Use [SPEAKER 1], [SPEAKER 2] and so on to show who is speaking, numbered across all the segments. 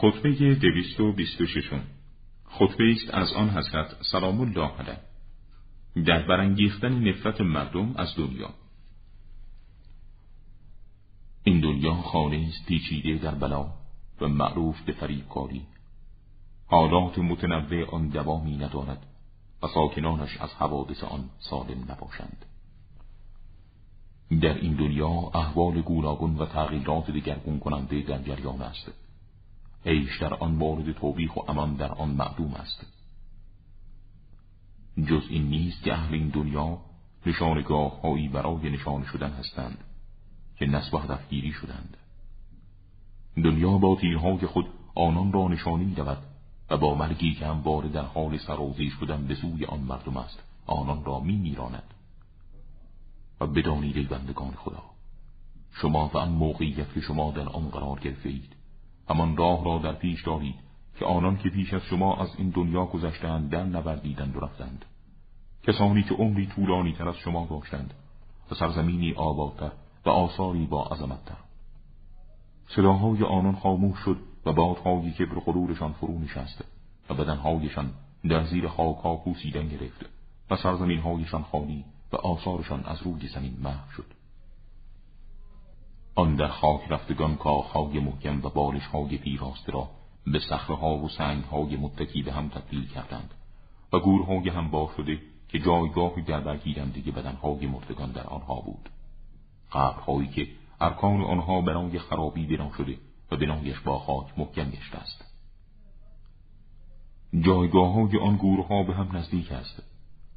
[SPEAKER 1] خطبه دویست و بیست و ششم. خطبه است از آن حضرت سلام الله علیه. در برانگیختن نفرت مردم از دنیا. این دنیا خانه است پیچیده در بلا و معروف به فریبکاری. حالات متنوع آن دوامی ندارد و ساکنانش از حوادث آن سالم نباشند. در این دنیا احوال گوناگون و تغییرات دگرگون کننده در جریان است. عیش در آن مورد توبیخ و امان در آن معدوم است. جز این نیست که اهل این دنیا نشانگاه هایی برای نشان شدن هستند که نسب هدفگیری شدند. دنیا با تیرهای خود آنان را نشانی رود و با مرگی که همواره در حال سرازیر شدن به سوی آن مردم است آنان را می میراند و بدانید ای بندگان خدا شما و آن موقعیت که شما در آن قرار گرفتید همان راه را در پیش دارید که آنان که پیش از شما از این دنیا گذشتند در نوردیدند و رفتند. کسانی که عمری طولانی تر از شما داشتند و سرزمینی آبادتر و آثاری با عظمتتر. صداهای آنان خاموش شد و بادهای کبر غرورشان فرو نشست و بدنهایشان در زیر خاکها پوسیدن گرفت و سرزمینهایشان خالی و آثارشان از روی زمین محو شد. آن در خاک رفتگان کاخهای محکم و بارشهای پیراسته را به صخرهها و سنگهای متکی به هم تبدیل کردند و گورهای هم شده که جایگاه گربرگیرندگی بدنهای مردگان در آنها بود. قبرهایی که ارکان آنها برای خرابی بنا شده و بنایش با خاک محکم گشته است. جایگاه های آن گورها به هم نزدیک است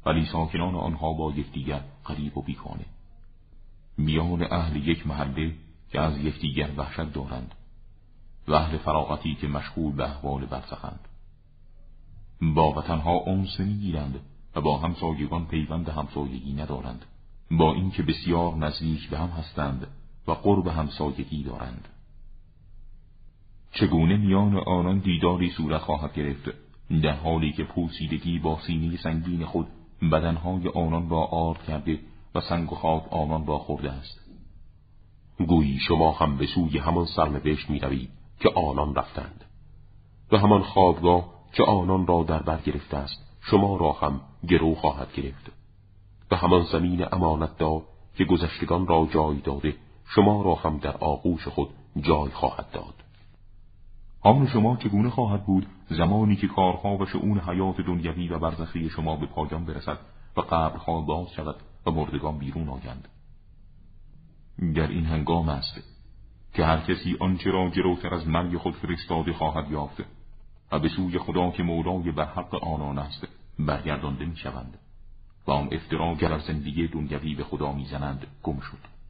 [SPEAKER 1] ولی ساکنان آنها با یکدیگر قریب و بیخانه میان اهل یک محله که از یکدیگر وحشت دارند و اهل فراغتی که مشغول به احوال برزخند با وطنها اونس می‌گیرند و با همسایگان پیوند همسایگی ندارند. با اینکه بسیار نزدیک به هم هستند و قرب همسایگی دارند. چگونه میان آنان دیداری صورت خواهد گرفت؟ در حالی که پوسیدگی با سینه سنگین خود بدنهای آنان را آرد کرده و سنگ و خاک آنان را خورده است. گویی شما هم به سوی همان سرنوشت می روید که آنان رفتند. و همان خوابگاه که آنان را در بر گرفته است شما را هم گرو خواهد گرفت. و همان زمین امانت دار که گذشتگان را جای داده شما را هم در آغوش خود جای خواهد داد. آن شما چگونه خواهد بود زمانی که کارها و شعون حیات دنیوی و برزخی شما به پایان برسد و قبرها باز شود و مردگان بیرون آیند؟ در این هنگام است که هر کسی آنچه را جلوتر از مرگ خود فرستاده خواهد یافت و به سوی خدا که مولای حق آنان است برگردانده می شوند و آن افترا گر زندگی دنیوی به خدا می‌زنند گم شد.